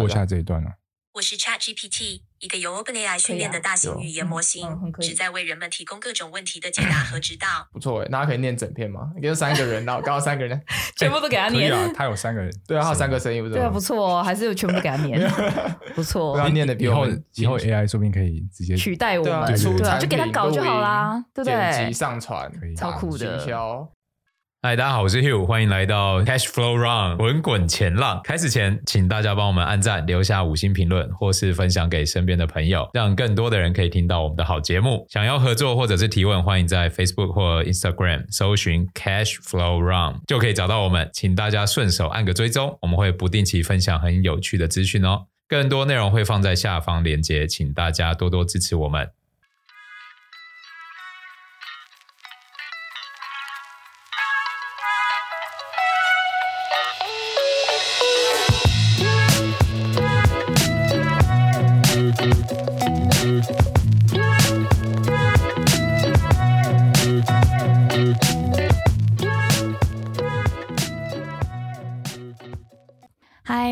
播一下这一段啊。我是 ChatGPT，一个由 OpenAI 训练的大型语言模型，旨在为人们提供各种问题的解答和指导。不错诶，大家可以念整篇吗？给三个人，然后刚好三个人，全部都给他 念。啊，他有三个人，对啊，他有三个声音，不是？对啊，不错哦，还是全部给他念，不错。他念的以后以后 AI 说不定可以直接取代我们，对啊，就给他搞就好啦，对不对？剪辑上传，超酷的。嗨，大家好，我是 Hugh，欢迎来到 Cash Flow Run 滚滚钱浪。开始前，请大家帮我们按赞、留下五星评论，或是分享给身边的朋友，让更多的人可以听到我们的好节目。想要合作或者是提问，欢迎在 Facebook 或 Instagram 搜寻 Cash Flow Run，就可以找到我们。请大家顺手按个追踪，我们会不定期分享很有趣的资讯哦。更多内容会放在下方链接，请大家多多支持我们。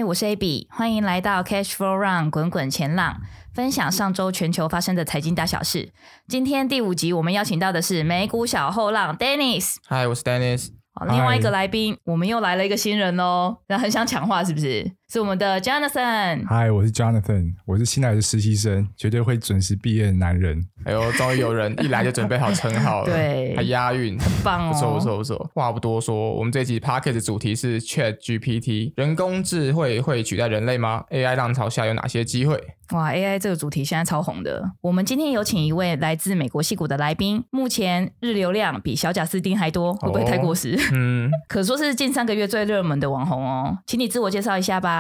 我是 AB，欢迎来到 Cash Flow Run 滚滚前浪，分享上周全球发生的财经大小事。今天第五集，我们邀请到的是美股小后浪 Dennis。嗨，我是 Dennis。另外一个来宾，我们又来了一个新人哦，那很想抢话，是不是？是我们的 Jonathan。嗨，我是 Jonathan，我是新来的实习生，绝对会准时毕业的男人。哎呦，终于有人 一来就准备好称号了，对，还押韵，很棒哦，不错不错不错。话不多说，我们这集 p o c k e t 主题是 ChatGPT，人工智慧会取代人类吗？AI 浪潮下有哪些机会？哇，AI 这个主题现在超红的。我们今天有请一位来自美国戏谷的来宾，目前日流量比小贾斯汀还多，会不会太过时？哦、嗯，可说是近三个月最热门的网红哦。请你自我介绍一下吧。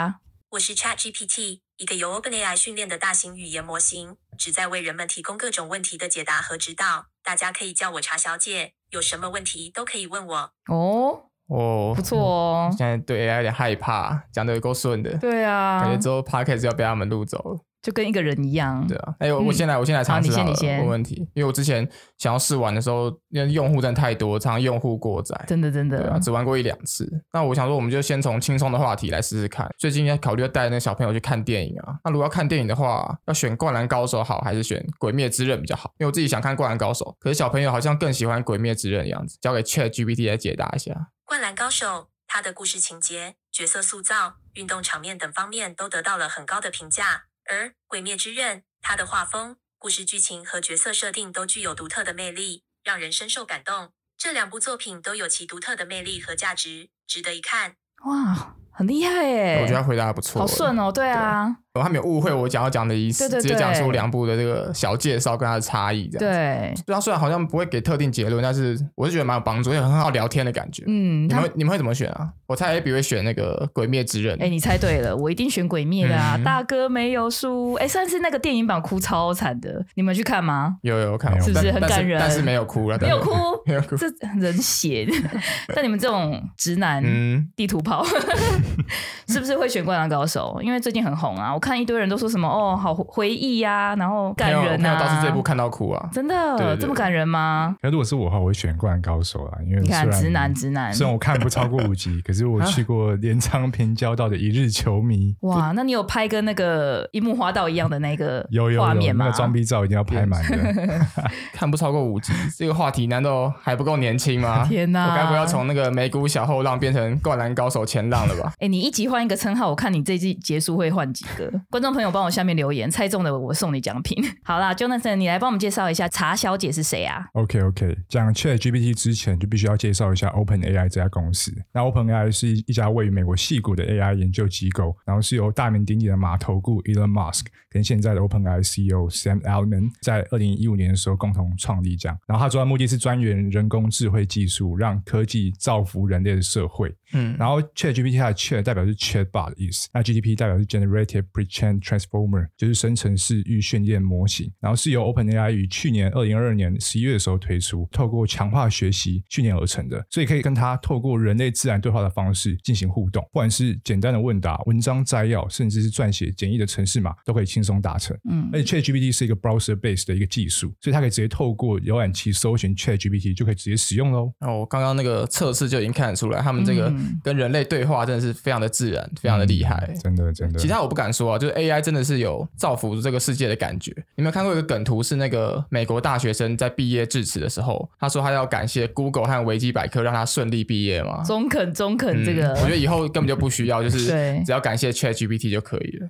我是 ChatGPT，一个由 OpenAI 训练的大型语言模型，旨在为人们提供各种问题的解答和指导。大家可以叫我茶小姐，有什么问题都可以问我。哦哦，不错哦。现在对 AI 有点害怕，讲的有够顺的。对啊，感觉之后 Podcast 要被他们录走了。就跟一个人一样，对啊。哎、欸，我先来，嗯、我先来尝试。你先，你先问问题。因为我之前想要试玩的时候，因为用户真的太多，常常用户过载，真的真的。对啊，只玩过一两次。那我想说，我们就先从轻松的话题来试试看。最近应该考虑要带那个小朋友去看电影啊。那如果要看电影的话，要选《灌篮高手》好，还是选《鬼灭之刃》比较好？因为我自己想看《灌篮高手》，可是小朋友好像更喜欢《鬼灭之刃》的样子。交给 ChatGPT 来解答一下。《灌篮高手》它的故事情节、角色塑造、运动场面等方面都得到了很高的评价。而《鬼灭之刃》，它的画风、故事剧情和角色设定都具有独特的魅力，让人深受感动。这两部作品都有其独特的魅力和价值，值得一看。哇，很厉害耶！我觉得他回答还不错，好顺哦。对啊。他没有误会我想要讲的意思，直接讲出两部的这个小介绍跟它的差异，这样。对，对他虽然好像不会给特定结论，但是我是觉得蛮有帮助，也很好聊天的感觉。嗯，你们你们会怎么选啊？我猜 A B 会选那个《鬼灭之刃》。哎，你猜对了，我一定选《鬼灭》的啊！大哥没有输。哎，上次那个电影版哭超惨的，你们去看吗？有有看，是不是很感人？但是没有哭了，没有哭，没有哭，这人血。但你们这种直男，地图炮，是不是会选《灌篮高手》？因为最近很红啊，我看一堆人都说什么。哦，好回忆呀，然后感人啊！倒是这部看到哭啊，真的这么感人吗？那如果是我的话，我会选《灌篮高手》啊，因为你看直男直男，虽然我看不超过五集，可是我去过镰仓平交道的一日球迷。哇，那你有拍跟那个樱木花道一样的那个有有画面吗？那个装逼照一定要拍满的。看不超过五集，这个话题难道还不够年轻吗？天哪！我该不要从那个美股小后浪变成灌篮高手前浪了吧？哎，你一集换一个称号，我看你这季结束会换几个观众朋友帮我。下面留言猜中的我送你奖品。好啦，Jonathan，你来帮我们介绍一下茶小姐是谁啊？OK OK，讲 ChatGPT 之前就必须要介绍一下 OpenAI 这家公司。那 OpenAI 是一家位于美国矽谷的 AI 研究机构，然后是由大名鼎鼎的马头顾 Elon Musk 跟现在的 OpenAI CEO Sam Altman 在二零一五年的时候共同创立这样。然后他主要目的是专研人工智慧技术，让科技造福人类的社会。嗯，然后 ChatGPT 它的 Chat 代表是 Chatbot 的意思，那 GTP 代表是 Generative Pre-trained Transformer，就是生成式预训练模型，然后是由 OpenAI 于去年二零二二年十一月的时候推出，透过强化学习训练而成的，所以可以跟它透过人类自然对话的方式进行互动，不管是简单的问答、文章摘要，甚至是撰写简易的程式码，都可以轻松达成。嗯，而且 ChatGPT 是一个 browser-based 的一个技术，所以它可以直接透过浏览器搜寻 ChatGPT 就可以直接使用喽。哦，刚刚那个测试就已经看得出来，他们这个跟人类对话真的是非常的自然，非常的厉害，真的真的。其他我不敢说啊，就是 AI 真的是有造福这个世界的感觉。你有没有看过一个梗图？是那个美国大学生在毕业致辞的时候，他说他要感谢 Google 和维基百科让他顺利毕业吗？中肯中肯，这个、嗯、我觉得以后根本就不需要，就是 只要感谢 ChatGPT 就可以了。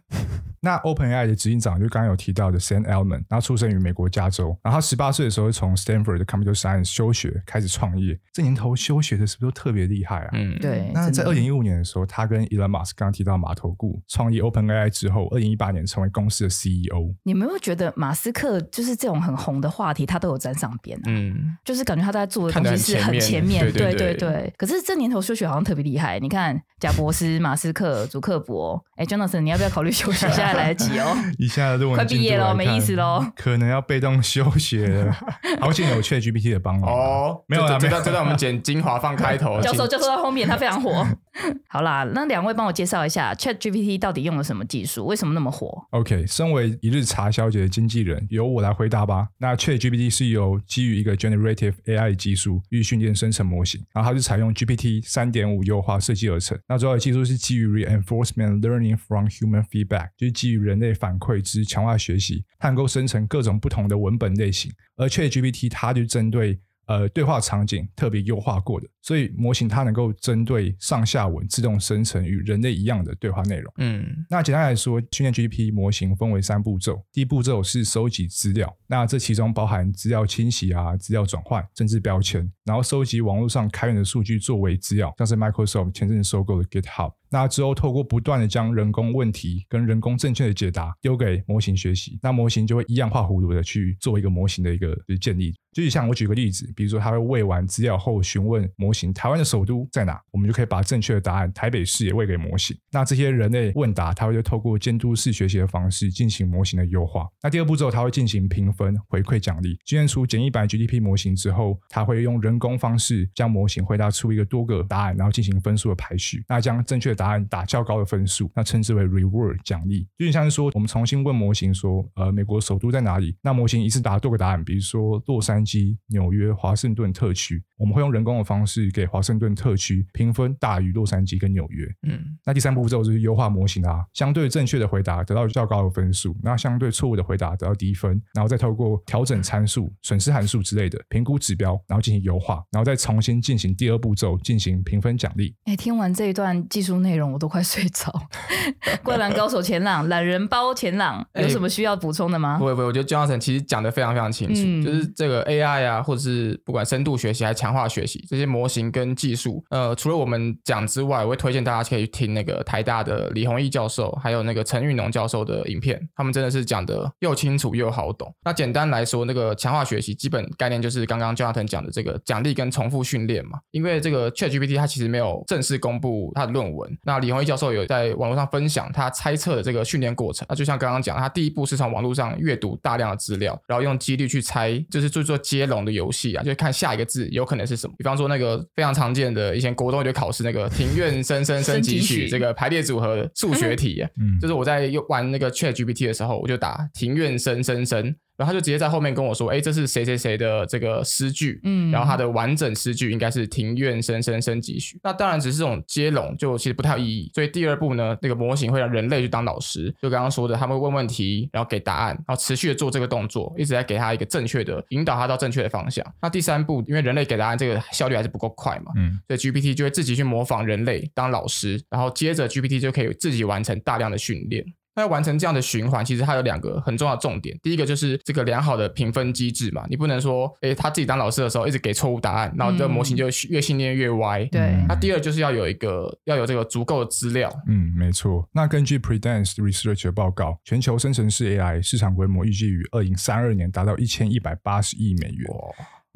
那 OpenAI 的执行长就刚刚有提到的 Sam Altman，然后出生于美国加州，然后他十八岁的时候从 Stanford 的 Computer Science 休学开始创业。这年头休学的是不是都特别厉害啊？嗯，对。那在二零一五年的时候，他跟 Elon Musk 刚刚提到马头顾创业 OpenAI 之后，二零一八年成为公司的 CEO。你们有没有觉得马斯克就是这种很红的话题，他都有沾上边啊？嗯，就是感觉他在做的东西是很前面，对对对。可是这年头休学好像特别厉害。你看贾博士、马斯克、祖克伯，哎，Jonathan，你要不要考虑休学？现在来得及哦。一下子论文快毕业了，没意思喽。可能要被动休学了。好险有 ChatGPT 的帮忙哦。没有了，这段这段我们剪精华放开头。教授教授到后面他非常火。好啦，那两位帮我介绍一下 ChatGPT 到底用了什么技术，为什么那么火？OK，身为一日茶小姐的经纪人，由我来回答吧。那 ChatGPT 是由基于一个 Generative AI 技术预训练生成模型，然后它是采用 GPT 三点五优化设计而成。那主要的技术是基于 Reinforcement Learning from Human Feedback，就是基于人类反馈之强化学习，它能够生成各种不同的文本类型。而 ChatGPT 它就针对呃，对话场景特别优化过的，所以模型它能够针对上下文自动生成与人类一样的对话内容。嗯，那简单来说，训练 GPT 模型分为三步骤。第一步骤是收集资料，那这其中包含资料清洗啊、资料转换、甚至标签，然后收集网络上开源的数据作为资料，像是 Microsoft 前阵子收购的 GitHub。那之后透过不断的将人工问题跟人工正确的解答丢给模型学习，那模型就会一样画葫芦的去做一个模型的一个建立。就是像我举个例子，比如说他会喂完资料后询问模型台湾的首都在哪，我们就可以把正确的答案台北市也喂给模型。那这些人类问答，它会就透过监督式学习的方式进行模型的优化。那第二步骤，它会进行评分回馈奖励。训练出简易版 GDP 模型之后，它会用人工方式将模型回答出一个多个答案，然后进行分数的排序。那将正确的答案打较高的分数，那称之为 reward 奖励。就像是说，我们重新问模型说，呃，美国首都在哪里？那模型一次答多个答案，比如说洛杉矶、纽约。华盛顿特区，我们会用人工的方式给华盛顿特区评分大于洛杉矶跟纽约。嗯，那第三步骤就是优化模型啊，相对正确的回答得到较高的分数，那相对错误的回答得到低分，然后再透过调整参数、损失函数之类的评估指标，然后进行优化，然后再重新进行第二步骤进行评分奖励。哎，听完这一段技术内容，我都快睡着。灌篮高手前朗，懒人包前朗，有什么需要补充的吗？不会不会，我觉得 Jonathan 其实讲的非常非常清楚，嗯、就是这个 AI 啊，或者是是不管深度学习还是强化学习这些模型跟技术，呃，除了我们讲之外，我会推荐大家可以去听那个台大的李宏毅教授，还有那个陈玉农教授的影片，他们真的是讲的又清楚又好懂。那简单来说，那个强化学习基本概念就是刚刚 Jonathan 讲的这个奖励跟重复训练嘛。因为这个 ChatGPT 它其实没有正式公布它的论文，那李宏毅教授有在网络上分享他猜测的这个训练过程。那就像刚刚讲，他第一步是从网络上阅读大量的资料，然后用几率去猜，就是做做接龙的游戏啊。就看下一个字有可能是什么，比方说那个非常常见的以前国中就考试那个庭院深深深几许这个排列组合数学题，嗯，就是我在玩那个 ChatGPT 的时候，我就打庭院深深深。然后他就直接在后面跟我说：“哎，这是谁谁谁的这个诗句？嗯，然后他的完整诗句应该是‘庭院深深深几许’。那当然只是这种接龙，就其实不太有意义。所以第二步呢，那个模型会让人类去当老师，就刚刚说的，他们会问问题，然后给答案，然后持续的做这个动作，一直在给他一个正确的引导，他到正确的方向。那第三步，因为人类给答案这个效率还是不够快嘛，嗯，所以 GPT 就会自己去模仿人类当老师，然后接着 GPT 就可以自己完成大量的训练。”那要完成这样的循环，其实它有两个很重要的重点。第一个就是这个良好的评分机制嘛，你不能说，诶，他自己当老师的时候一直给错误答案，然后这个模型就越训练越歪。对、嗯。那第二就是要有一个要有这个足够的资料。嗯，没错。那根据 Predence Research 的报告，全球生成式 AI 市场规模预计于二零三二年达到一千一百八十亿美元。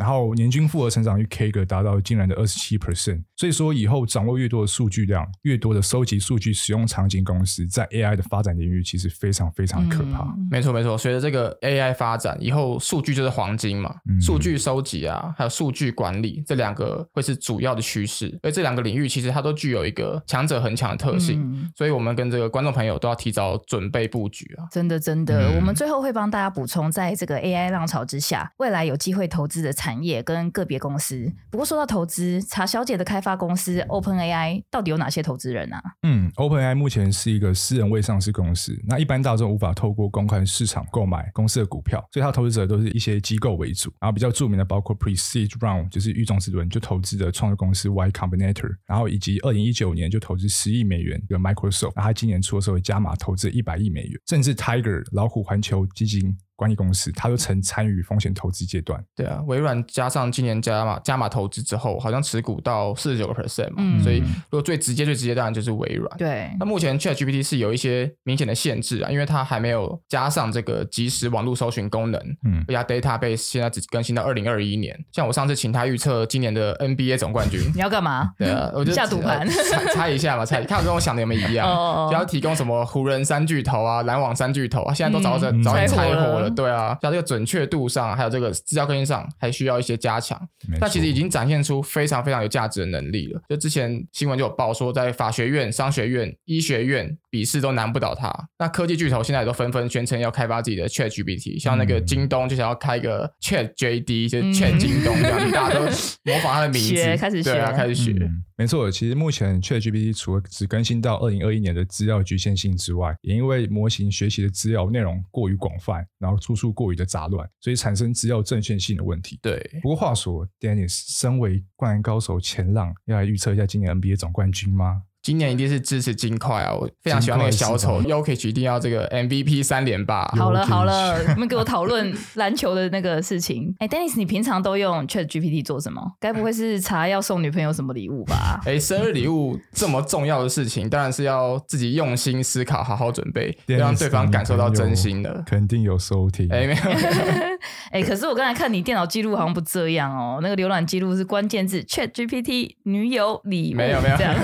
然后年均复合成长率 K 个达到惊人的二十七 percent。所以说，以后掌握越多的数据量，越多的收集数据使用场景，公司在 AI 的发展领域其实非常非常可怕。嗯、没错没错，随着这个 AI 发展，以后数据就是黄金嘛。嗯、数据收集啊，还有数据管理这两个会是主要的趋势。而这两个领域其实它都具有一个强者恒强的特性，嗯、所以我们跟这个观众朋友都要提早准备布局啊。真的真的，嗯、我们最后会帮大家补充，在这个 AI 浪潮之下，未来有机会投资的产业跟个别公司。不过说到投资，查小姐的开发公司 OpenAI 到底有哪些投资人啊？嗯，OpenAI 目前是一个私人未上市公司，那一般大众无法透过公开市场购买公司的股票，所以它投资者都是一些机构为主。然后比较著名的包括 Pre-seed Round，就是预种子轮就投资的创业公司 Y Combinator，然后以及二零一九年就投资十亿美元的 Microsoft，然后今年初的时候加码投资一百亿美元，甚至 Tiger 老虎环球基金。管理公司，他都曾参与风险投资阶段。对啊，微软加上今年加码加码投资之后，好像持股到四十九个 percent 嘛。嗯、所以如果最直接最直接，当然就是微软。对。那目前 ChatGPT 是有一些明显的限制啊，因为它还没有加上这个即时网络搜寻功能。嗯。而且 database 现在只更新到二零二一年。像我上次请他预测今年的 NBA 总冠军，你要干嘛？对啊，我就下赌盘，猜猜一下嘛，猜看跟我想的有没有一样。哦。就要提供什么湖人三巨头啊，篮网三巨头啊，现在都早早早已猜火了。对啊，像这个。准确度上，还有这个资料更新上，还需要一些加强。错但其实已经展现出非常非常有价值的能力了。就之前新闻就有报说，在法学院、商学院、医学院笔试都难不倒他。那科技巨头现在也都纷纷宣称要开发自己的 Chat GPT，像那个京东就想要开一个 Chat JD，就是 Chat 京东这样，嗯、大家都模仿他的名字，开始学，对啊，开始学。嗯没错，其实目前 ChatGPT 除了只更新到二零二一年的资料局限性之外，也因为模型学习的资料内容过于广泛，然后出处过于的杂乱，所以产生资料正确性的问题。对。不过话说，Dennis 身为灌篮高手前浪，要来预测一下今年 NBA 总冠军吗？今年一定是支持金块啊！我非常喜欢那个小丑 Yokich，一定要这个 MVP 三连霸。好了好了，你们给我讨论篮球的那个事情。哎，Dennis，你平常都用 Chat GPT 做什么？该不会是查要送女朋友什么礼物吧？哎，生日礼物这么重要的事情，当然是要自己用心思考，好好准备，让对方感受到真心的。肯定有收听。哎，没有。哎，可是我刚才看你电脑记录好像不这样哦，那个浏览记录是关键字 Chat GPT 女友礼物，没有没有这样。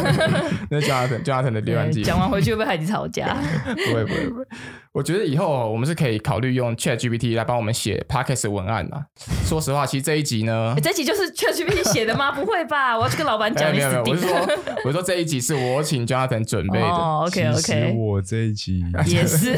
那 Jonathan，Jonathan 的浏览记录讲完回去会不会害你吵架？不会不会不会。我觉得以后我们是可以考虑用 Chat GPT 来帮我们写 Podcast 文案的。说实话，其实这一集呢，这一集就是 Chat GPT 写的吗？不会吧？我要去跟老板讲。没有没有，我是说，我是说这一集是我请 Jonathan 准备的。哦，OK OK。其实我这一集 也是。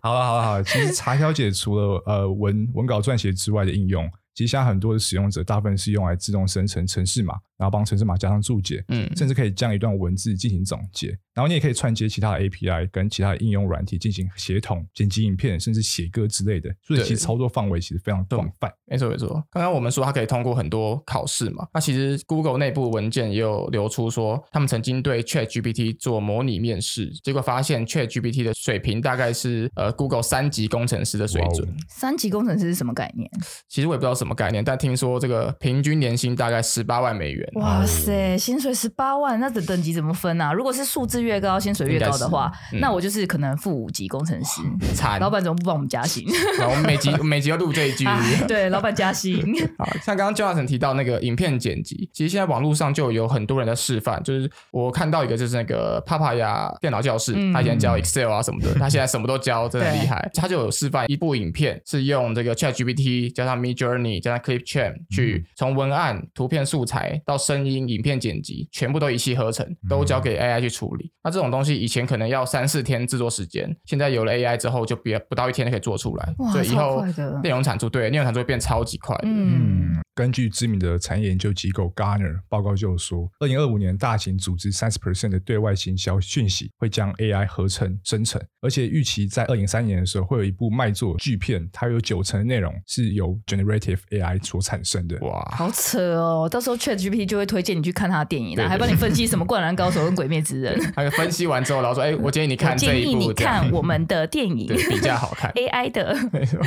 好了好了好了，其实查小姐除了呃文文稿撰写之外的应用，其实现在很多的使用者大部分是用来自动生成程式码，然后帮城市码加上注解，嗯，甚至可以将一段文字进行总结。然后你也可以串接其他的 API，跟其他的应用软体进行协同、剪辑影片，甚至写歌之类的。所以其实操作范围其实非常广泛。没错没错。刚刚我们说它可以通过很多考试嘛，那其实 Google 内部文件也有流出说，他们曾经对 ChatGPT 做模拟面试，结果发现 ChatGPT 的水平大概是呃 Google 三级工程师的水准。三级工程师是什么概念？其实我也不知道什么概念，但听说这个平均年薪大概十八万美元。哇塞，薪水十八万，那的等级怎么分啊？如果是数字越高，薪水越高的话，嗯、那我就是可能负五级工程师。惨，老板怎么不帮我们加薪？我们每集每集要录这一句。对，老板加薪。好，像刚刚 Jonathan 提到那个影片剪辑，其实现在网络上就有很多人在示范。就是我看到一个，就是那个 Papaya 电脑教室，嗯、他以前教 Excel 啊什么的，他现在什么都教，真的厉害。他就有示范一部影片，是用这个 ChatGPT 加上 Midjourney 加上 Clipchamp 去从文案、图片素材到声音、影片剪辑，全部都一气呵成，都交给 AI 去处理。那这种东西以前可能要三四天制作时间，现在有了 AI 之后，就别不到一天就可以做出来。哇所以以后内容产出，对内容产出会变超级快的。嗯，根据知名的产业研究机构 Gartner 报告就说，二零二五年大型组织三十 percent 的对外行销讯息会将 AI 合成生成，而且预期在二零三年的时候会有一部卖座巨片，它有九成的内容是由 Generative AI 所产生的。哇，好扯哦！到时候 ChatGPT 就会推荐你去看他的电影了，还帮你分析什么《灌篮高手》跟《鬼灭之刃》。还有分析完之后，然后说：“哎、欸，我建议你看这一部，建议你看我们的电影，比较好看。” AI 的，没错。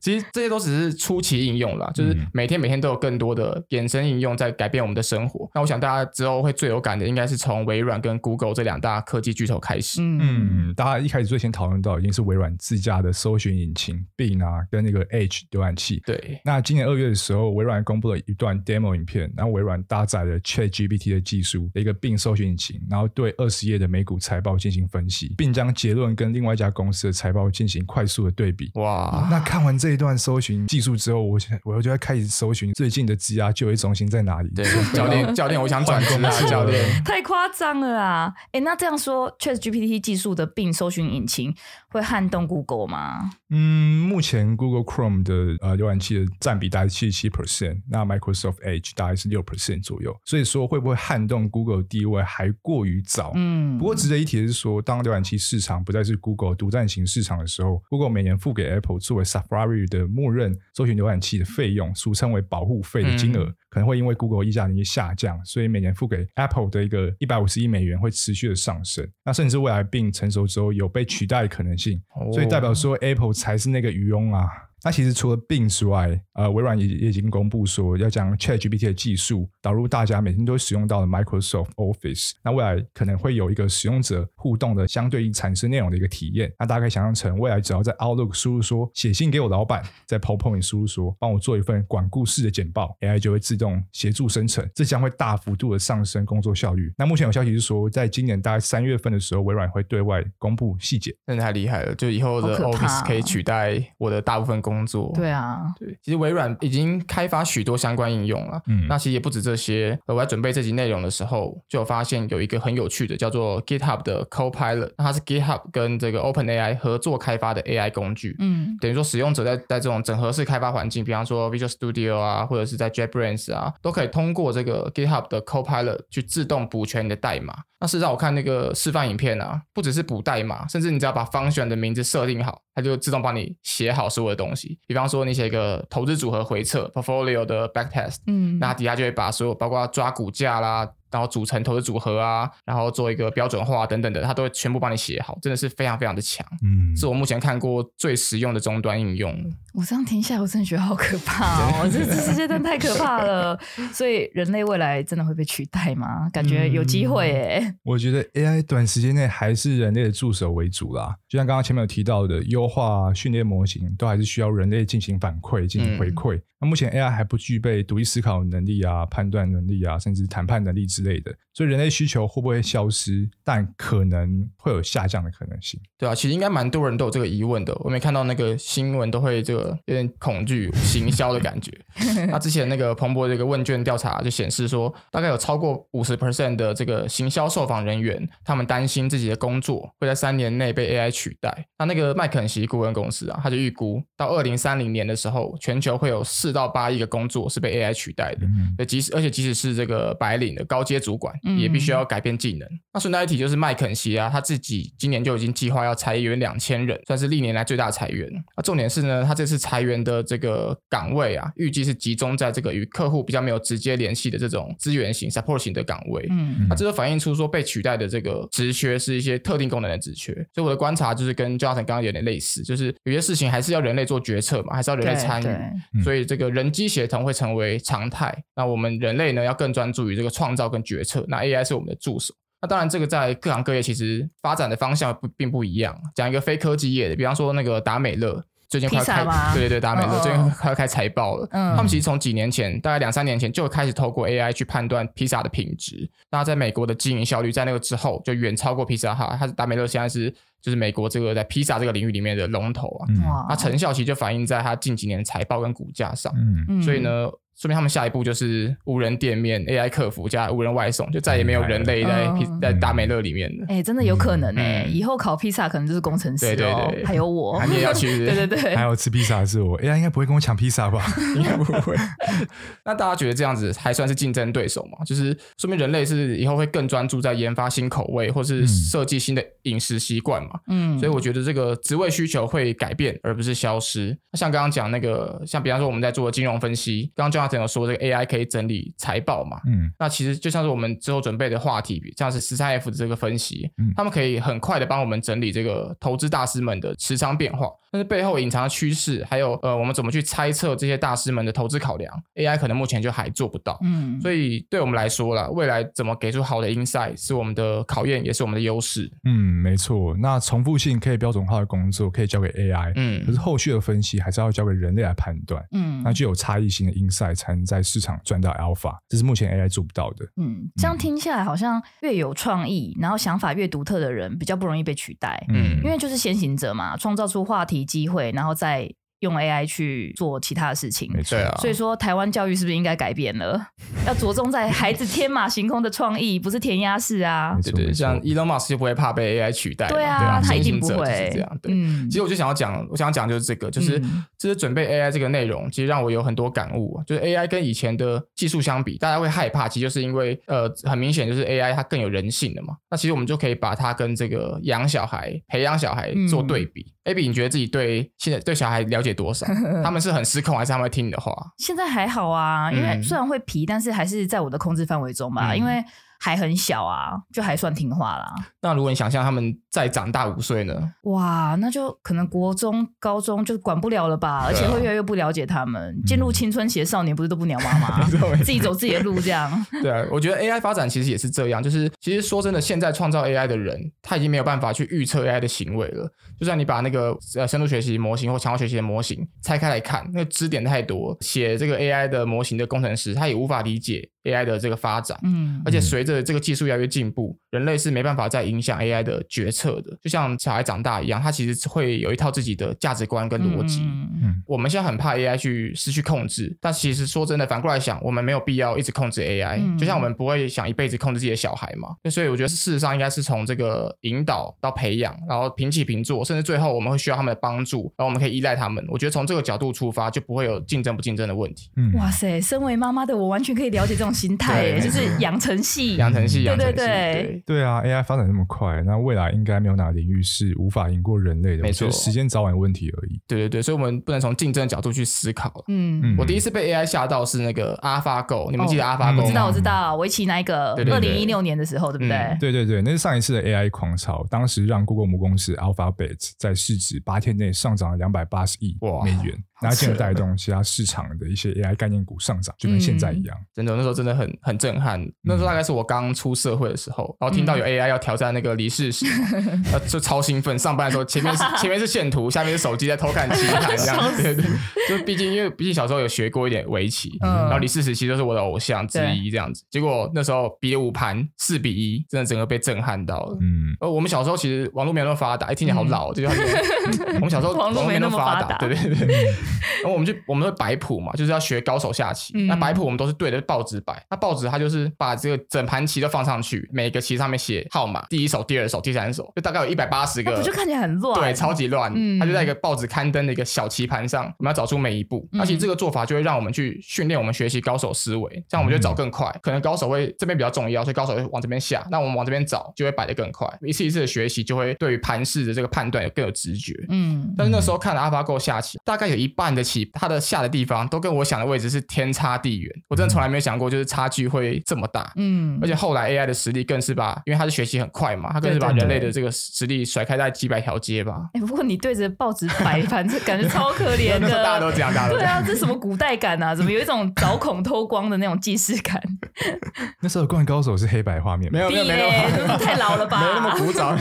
其实这些都只是初期应用啦，就是每天每天都。都有更多的衍生应用在改变我们的生活。那我想大家之后会最有感的，应该是从微软跟 Google 这两大科技巨头开始。嗯，大家一开始最先讨论到，已经是微软自家的搜寻引擎 Bing 啊，跟那个 Edge 浏览器。对。那今年二月的时候，微软公布了一段 demo 影片，然后微软搭载了 ChatGPT 的技术的一个 Bing 搜寻引擎，然后对二十页的美股财报进行分析，并将结论跟另外一家公司的财报进行快速的对比。哇！那看完这一段搜寻技术之后，我想我就在开始搜寻最近的职涯就业中心在哪里。对，教练，教练，我想转职啊，教练。太夸张了啊！哎，那这样说，ChatGPT 技术的 Bing 搜寻引擎会撼动 Google 吗？嗯，目前 Google Chrome 的呃浏览器的占比大概七十七 percent，那 Microsoft Edge 大概是六 percent 左右。所以说会不会撼动 Google 的地位还过于早。嗯，不过值得一提的是说，当浏览器市场不再是 Google 独占型市场的时候，Google 每年付给 Apple 作为 Safari 的默认搜寻浏览器的费用，俗称为保护费的金额，嗯、可能会因为 Google 溢价能力下降，所以每年付给 Apple 的一个一百五十亿美元会持续的上升。那甚至未来 Bing 成熟之后有被取代的可能性，哦、所以代表说 Apple 才是那个渔翁啊。那其实除了 Bing 之外，呃，微软也也已经公布说要将 ChatGPT 的技术导入大家每天都使用到的 Microsoft Office。那未来可能会有一个使用者互动的相对应产生内容的一个体验。那大家可以想象成未来只要在 Outlook 输入说写信给我老板，在 PowerPoint 输入说帮我做一份管故事的简报，AI 就会自动协助生成，这将会大幅度的上升工作效率。那目前有消息是说，在今年大概三月份的时候，微软会对外公布细节。真的太厉害了，就以后的 Office 可以取代我的大部分工作。工作对啊，对，其实微软已经开发许多相关应用了。嗯，那其实也不止这些。我在准备这集内容的时候，就有发现有一个很有趣的，叫做 GitHub 的 Copilot。那它是 GitHub 跟这个 OpenAI 合作开发的 AI 工具。嗯，等于说使用者在在这种整合式开发环境，比方说 Visual Studio 啊，或者是在 JetBrains 啊，都可以通过这个 GitHub 的 Copilot 去自动补全你的代码。那事实上，我看那个示范影片啊，不只是补代码，甚至你只要把 function 的名字设定好，它就自动帮你写好所有的东西。比方说，你写一个投资组合回测 portfolio 的 backtest，嗯，那底下就会把所有包括抓股价啦。然后组成投资组合啊，然后做一个标准化等等的，它都会全部帮你写好，真的是非常非常的强。嗯，是我目前看过最实用的终端应用。我这样听下来，我真的觉得好可怕哦！这 这世界真的太可怕了。所以人类未来真的会被取代吗？感觉有机会诶、嗯。我觉得 AI 短时间内还是人类的助手为主啦。就像刚刚前面有提到的，优化训练模型都还是需要人类进行反馈、进行回馈。嗯那目前 AI 还不具备独立思考能力啊、判断能力啊，甚至谈判能力之类的，所以人类需求会不会消失？但可能会有下降的可能性。对啊，其实应该蛮多人都有这个疑问的。我没看到那个新闻都会这个有点恐惧行销的感觉。那之前那个彭博这个问卷调查就显示说，大概有超过五十 percent 的这个行销受访人员，他们担心自己的工作会在三年内被 AI 取代。那那个麦肯锡顾问公司啊，他就预估到二零三零年的时候，全球会有四到八亿个工作是被 AI 取代的，嗯、即使而且即使是这个白领的高阶主管，嗯、也必须要改变技能。那顺带一提，就是麦肯锡啊，他自己今年就已经计划要裁员两千人，算是历年来最大裁员。那重点是呢，他这次裁员的这个岗位啊，预计是集中在这个与客户比较没有直接联系的这种资源型、support 型的岗位。嗯，那这就反映出说被取代的这个职缺是一些特定功能的职缺。所以我的观察就是跟 Jonathan 刚刚有点类似，就是有些事情还是要人类做决策嘛，还是要人类参与。所以这个人。机协同会成为常态，那我们人类呢，要更专注于这个创造跟决策。那 AI 是我们的助手。那当然，这个在各行各业其实发展的方向不并不一样。讲一个非科技业的，比方说那个达美乐，最近快开，对对对，达美乐最近快要开财报了。嗯，他们其实从几年前，大概两三年前就开始透过 AI 去判断披萨的品质。那在美国的经营效率，在那个之后就远超过披萨哈。它是达美乐现在是。就是美国这个在披萨这个领域里面的龙头啊，那成效其实就反映在它近几年的财报跟股价上，嗯，所以呢。说明他们下一步就是无人店面、AI 客服加无人外送，就再也没有人类在、嗯、在达美乐里面了。哎、欸，真的有可能哎、欸，嗯、以后烤披萨可能就是工程师、喔，对对对，还有我，你也要去，对对对，还有吃披萨的是我，AI 应该不会跟我抢披萨吧？应该不会。那大家觉得这样子还算是竞争对手吗？就是说明人类是以后会更专注在研发新口味，或是设计新的饮食习惯嘛？嗯，所以我觉得这个职位需求会改变，而不是消失。像刚刚讲那个，像比方说我们在做金融分析，刚刚刚才有说这个 AI 可以整理财报嘛，嗯，那其实就像是我们之后准备的话题，像是十三 F 的这个分析，嗯，他们可以很快的帮我们整理这个投资大师们的持仓变化，但是背后隐藏的趋势，还有呃，我们怎么去猜测这些大师们的投资考量，AI 可能目前就还做不到，嗯，所以对我们来说啦，未来怎么给出好的 insight 是我们的考验，也是我们的优势，嗯，没错，那重复性可以标准化的工作可以交给 AI，嗯，可是后续的分析还是要交给人类来判断，嗯，那具有差异性的 insight 才能在市场赚到 alpha，这是目前 AI 做不到的，嗯，这样听下来好像越有创意，然后想法越独特的人比较不容易被取代，嗯，因为就是先行者嘛，创造出话题机会，然后再。用 AI 去做其他的事情，没错啊。所以说，台湾教育是不是应该改变了？要着重在孩子天马行空的创意，不是填鸭式啊。对对，像 Elon Musk 就不会怕被 AI 取代。对啊，他一定不会这样。对，其实我就想要讲，我想要讲就是这个，就是就是准备 AI 这个内容，其实让我有很多感悟。就是 AI 跟以前的技术相比，大家会害怕，其实就是因为呃，很明显就是 AI 它更有人性的嘛。那其实我们就可以把它跟这个养小孩、培养小孩做对比。Abby，你觉得自己对现在对小孩了解多少？他们是很失控，还是他们会听你的话？现在还好啊，因为虽然会皮，但是还是在我的控制范围中吧。嗯、因为还很小啊，就还算听话啦。那如果你想象他们再长大五岁呢？哇，那就可能国中、高中就管不了了吧，而且会越来越不了解他们。进入青春期的少年不是都不鸟妈妈，自己走自己的路这样。对啊，我觉得 AI 发展其实也是这样，就是其实说真的，现在创造 AI 的人他已经没有办法去预测 AI 的行为了。就算你把那个呃深度学习模型或强化学习的模型拆开来看，那个支点太多，写这个 AI 的模型的工程师他也无法理解 AI 的这个发展。嗯，而且随着这个技术越来越进步，人类是没办法再影响 AI 的决策的。就像小孩长大一样，他其实会有一套自己的价值观跟逻辑。嗯，我们现在很怕 AI 去失去控制，但其实说真的，反过来想，我们没有必要一直控制 AI。嗯，就像我们不会想一辈子控制自己的小孩嘛。那所以我觉得事实上应该是从这个引导到培养，然后平起平坐。甚至最后我们会需要他们的帮助，然后我们可以依赖他们。我觉得从这个角度出发，就不会有竞争不竞争的问题。嗯，哇塞，身为妈妈的我完全可以了解这种心态，就是养成系，养成系，对对对对，对啊！AI 发展那么快，那未来应该没有哪个领域是无法赢过人类的，没错，时间早晚问题而已。对对对，所以我们不能从竞争的角度去思考。嗯，我第一次被 AI 吓到是那个 AlphaGo，你们记得 AlphaGo 吗？我知道，我知道，围棋那一个，二零一六年的时候，对不对？对对对，那是上一次的 AI 狂潮，当时让 Google 母公司 Alphabet 在市值。八天内上涨了两百八十亿美元。然后进而带动其他市场的一些 AI 概念股上涨，就跟现在一样。真的，那时候真的很很震撼。那时候大概是我刚出社会的时候，然后听到有 AI 要挑战那个李世石，就超兴奋。上班的时候，前面是 前面是线图，下面是手机在偷看棋盘这样。对对，就毕竟因为毕竟小时候有学过一点围棋，然后李世石其实就是我的偶像之一这样子。结果那时候比了五盘四比一，真的整个被震撼到了。嗯，而我们小时候其实网络没有那么发达，哎，听起来好老。就像 我们小时候网络没那么发达，对对对。然后我们就我们会摆谱嘛，就是要学高手下棋。嗯、那摆谱我们都是对着报纸摆。那报纸它就是把这个整盘棋都放上去，每个棋上面写号码，第一手、第二手、第三手，就大概有一百八十个。不就看起来很乱？对，超级乱。嗯，它就在一个报纸刊登的一个小棋盘上，我们要找出每一步。而且这个做法就会让我们去训练我们学习高手思维，这样我们就找更快。可能高手会这边比较重要，所以高手会往这边下。那我们往这边找，就会摆得更快。一次一次的学习，就会对于盘势的这个判断有更有直觉。嗯，但是那时候看了 AlphaGo 下棋，大概有一半的起，它的下的地方都跟我想的位置是天差地远，我真的从来没有想过，就是差距会这么大。嗯，而且后来 AI 的实力更是把，因为它是学习很快嘛，它更是把人类的这个实力甩开在几百条街吧。哎，不过你对着报纸摆盘，这感觉超可怜的。大家都这样，大家都。对啊，这什么古代感啊？怎么有一种凿孔偷光的那种既视感？那时候《灌篮高手》是黑白画面，没有没有没有，太老了吧？没有那么古早。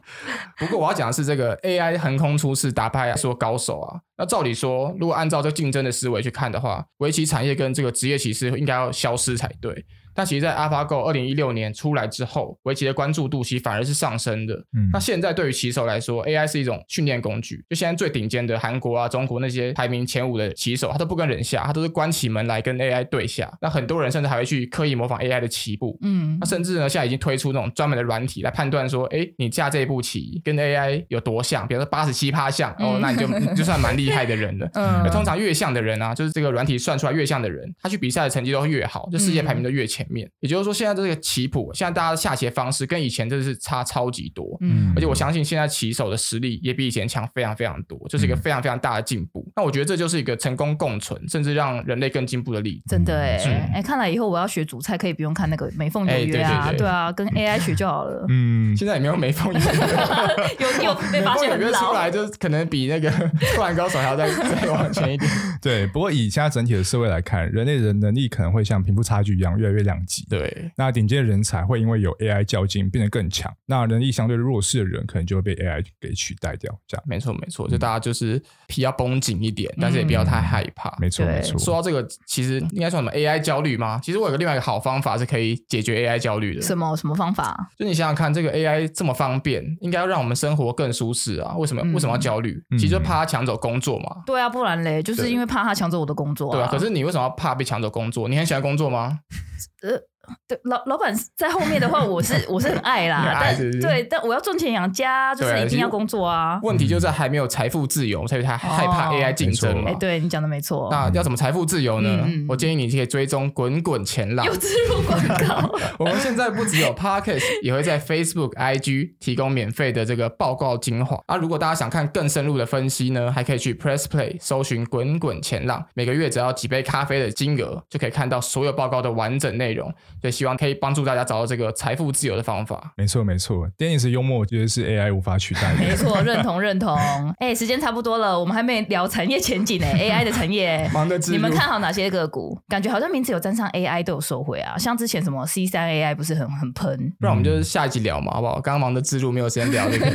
不过我要讲的是，这个 AI 横空出世，打败说高手啊。那照理说，如果按照这竞争的思维去看的话，围棋产业跟这个职业棋士应该要消失才对。但其实，在 AlphaGo 二零一六年出来之后，围棋的关注度其实反而是上升的。嗯，那现在对于棋手来说，AI 是一种训练工具。就现在最顶尖的韩国啊、中国那些排名前五的棋手，他都不跟人下，他都是关起门来跟 AI 对下。那很多人甚至还会去刻意模仿 AI 的棋步。嗯，那甚至呢，现在已经推出那种专门的软体来判断说，哎，你下这一步棋跟 AI 有多像，比如说八十七趴像，哦，那你就你 就算蛮厉害的人了。嗯，那通常越像的人啊，就是这个软体算出来越像的人，他去比赛的成绩都会越好，就世界排名都越前面。也就是说，现在这个棋谱，现在大家下棋的方式跟以前真的是差超级多。嗯，而且我相信现在棋手的实力也比以前强非常非常多，这、就是一个非常非常大的进步。嗯、那我觉得这就是一个成功共存，甚至让人类更进步的例子。真的哎，哎、欸，看来以后我要学煮菜可以不用看那个美凤有约啊，欸、对，啊，跟 AI 学就好了。嗯，现在也没有美凤有约，有有被发现很老。出来就可能比那个《灌篮高手》还要再再往前一点。对，不过以现在整体的社会来看，人类的能力可能会像贫富差距一样越来越两极。对，那顶尖的人才会因为有 AI 较劲变得更强，那能力相对弱势的人可能就会被 AI 给取代掉。这样，没错没错，就大家就是皮要绷紧一点，嗯、但是也不要太害怕。没错没错。说到这个，其实应该说什么 AI 焦虑吗？其实我有个另外一个好方法是可以解决 AI 焦虑的。什么什么方法？就你想想看，这个 AI 这么方便，应该要让我们生活更舒适啊？为什么、嗯、为什么要焦虑？其实就怕他抢走工作嘛。对啊，不然嘞，就是因为怕他抢走我的工作、啊。对啊，可是你为什么要怕被抢走工作？你很喜欢工作吗？呃。对，老老板在后面的话，我是我是很爱啦，但对，但我要赚钱养家，就是一定要工作啊。问题就在还没有财富自由，所以他害怕 AI 竞争嘛。哎、哦，对你讲的没错。那要怎么财富自由呢？嗯、我建议你可以追踪滚滚前浪。有植入广告。我们现在不只有 Podcast，也会在 Facebook、IG 提供免费的这个报告精华。啊，如果大家想看更深入的分析呢，还可以去 Press Play 搜寻滚滚前浪，每个月只要几杯咖啡的金额，就可以看到所有报告的完整内容。所以希望可以帮助。大家找到这个财富自由的方法。没错，没错。Dennis 幽默，我觉得是 AI 无法取代的。没错，认同，认同。哎、欸，时间差不多了，我们还没聊产业前景呢。AI 的产业，忙的你们看好哪些个股？感觉好像名字有沾上 AI 都有收回啊。像之前什么 C 三 AI 不是很很喷？不然我们就是下一集聊嘛，好不好？刚刚忙的自助没有时间聊这个，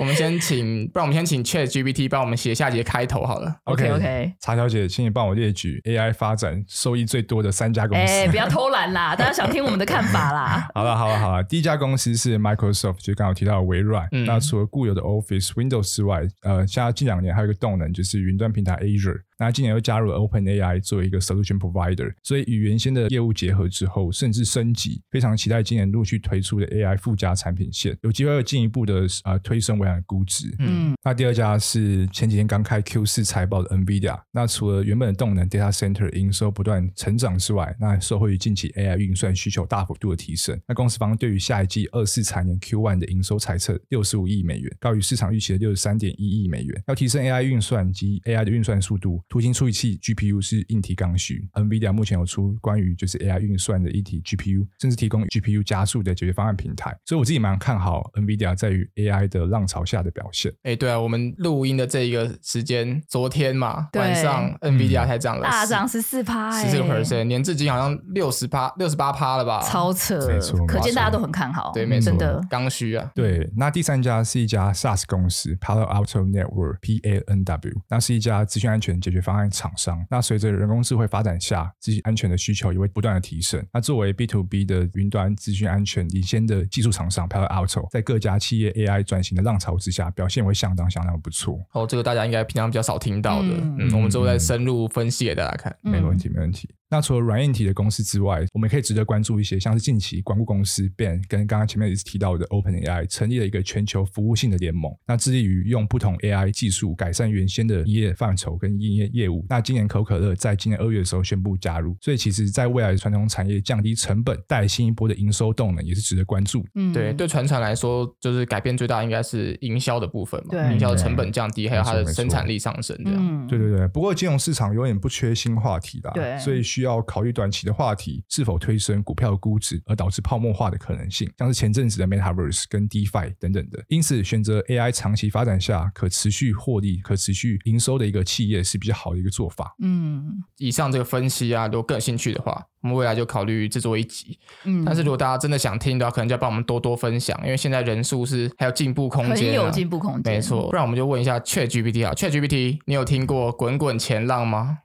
我们先请，不然我们先请 Chat GPT 帮我们写下集的开头好了。OK OK。查小姐，请你帮我列举 AI 发展收益最多的三家公司。哎、欸，不要偷懒啦，大家想听我们的看法啦。好了。好了好了，第一家公司是 Microsoft，就刚好提到的微软。嗯、那除了固有的 Office、Windows 之外，呃，现在近两年还有一个动能，就是云端平台 Azure。那今年又加入了 OpenAI 作为一个 Solution Provider，所以与原先的业务结合之后，甚至升级，非常期待今年陆续推出的 AI 附加产品线，有机会有进一步的呃推升微软的估值。嗯，那第二家是前几天刚开 Q 四财报的 NVIDIA。那除了原本的动能 Data Center 营收不断成长之外，那受惠于近期 AI 运算需求大幅度的提升，那公司方对于下一季二四财年 Q one 的营收猜测六十五亿美元，高于市场预期的六十三点一亿美元。要提升 AI 运算及 AI 的运算速度，图形处理器 GPU 是硬体刚需，NVIDIA 目前有出关于就是 AI 运算的硬体 GPU，甚至提供 GPU 加速的解决方案平台，所以我自己蛮看好 NVIDIA 在于 AI 的浪潮下的表现。哎，对啊，我们录音的这一个时间，昨天嘛晚上 NVIDIA 才涨了，大涨十四趴，十四 percent，年至今好像六十趴、六十八趴了吧，超扯，没错，可见大家都很看好，对，没错，真的。刚需啊。对，那第三家是一家 SaaS 公司 Palo Alto Network（PANW），那是一家资讯安全解决方案厂商。那随着人工智慧发展下，资讯安全的需求也会不断的提升。那作为 B to B 的云端资讯安全领先的技术厂商，Palo Alto 在各家企业 AI 转型的浪潮之下，表现会相当相当不错。哦，这个大家应该平常比较少听到的，嗯，嗯，我们之后再深入分析给大家看。没问题，没问题。那除了软硬体的公司之外，我们也可以值得关注一些，像是近期光顾公司 Ben 跟刚刚前面也是提到的 OpenAI 成立了一个全球服务性的联盟，那致力于用不同 AI 技术改善原先的营业范畴跟营业业务。那今年可口可乐在今年二月的时候宣布加入，所以其实在未来的传统产业降低成本，带来新一波的营收动能，也是值得关注。嗯，对，对，传产来说，就是改变最大应该是营销的部分嘛，营销的成本降低，还有它的生产力上升这样。嗯，对对对。不过金融市场永远不缺新话题的，对，所以需要考虑短期的话题是否推升股票估值，而导致泡沫化的可能性，像是前阵子的 Metaverse 跟 DeFi 等等的。因此，选择 AI 长期发展下可持续获利、可持续营收的一个企业是比较好的一个做法。嗯，以上这个分析啊，如果更有兴趣的话，我们未来就考虑制作一集。嗯，但是如果大家真的想听的话，可能就要帮我们多多分享，因为现在人数是还有进步空间、啊，很有进步空间。没错，不然我们就问一下 ChatGPT 啊，ChatGPT，你有听过滚滚前浪吗？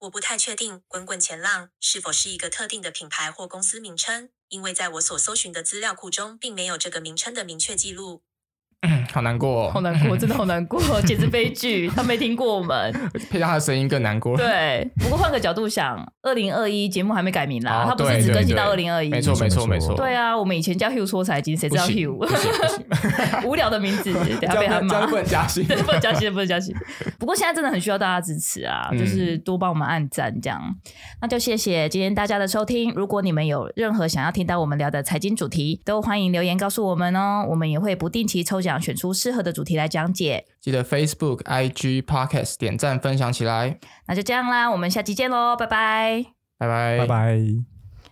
我不太确定“滚滚前浪”是否是一个特定的品牌或公司名称，因为在我所搜寻的资料库中，并没有这个名称的明确记录。好难过、哦，好难过，真的好难过，简直悲剧。他没听过我们，配上他的声音更难过。对，不过换个角度想，二零二一节目还没改名啦，他不是只更新到二零二一。没错，没错，没错。对啊，我们以前叫 Hugh 说财经，谁知道 Hugh？无聊的名字，等下被他骂。不能加薪，不能加薪，不能加薪。不过现在真的很需要大家支持啊，就是多帮我们按赞这样。那就谢谢今天大家的收听。如果你们有任何想要听到我们聊的财经主题，都欢迎留言告诉我们哦。我们也会不定期抽奖，选出适合的主题来讲解。记得 Facebook、IG、Podcast 点赞分享起来。那就这样啦，我们下期见喽，拜拜，拜拜，拜拜。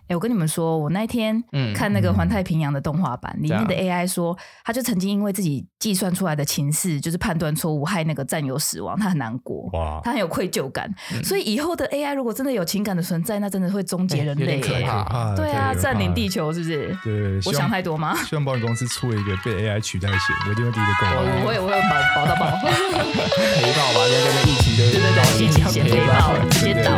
哎，我跟你们说，我那天看那个《环太平洋》的动画版，里面的 AI 说，他就曾经因为自己计算出来的情势就是判断错误，害那个战友死亡，他很难过，哇，他很有愧疚感。所以以后的 AI 如果真的有情感的存在，那真的会终结人类。对啊，占领地球是不是？对，我想太多吗？希望保险公司出了一个被 AI 取代险，我一定会第一个购买。我我也我也保保到保，赔爆吧，现在这个疫情的，对对对，疫情险赔爆，直接倒。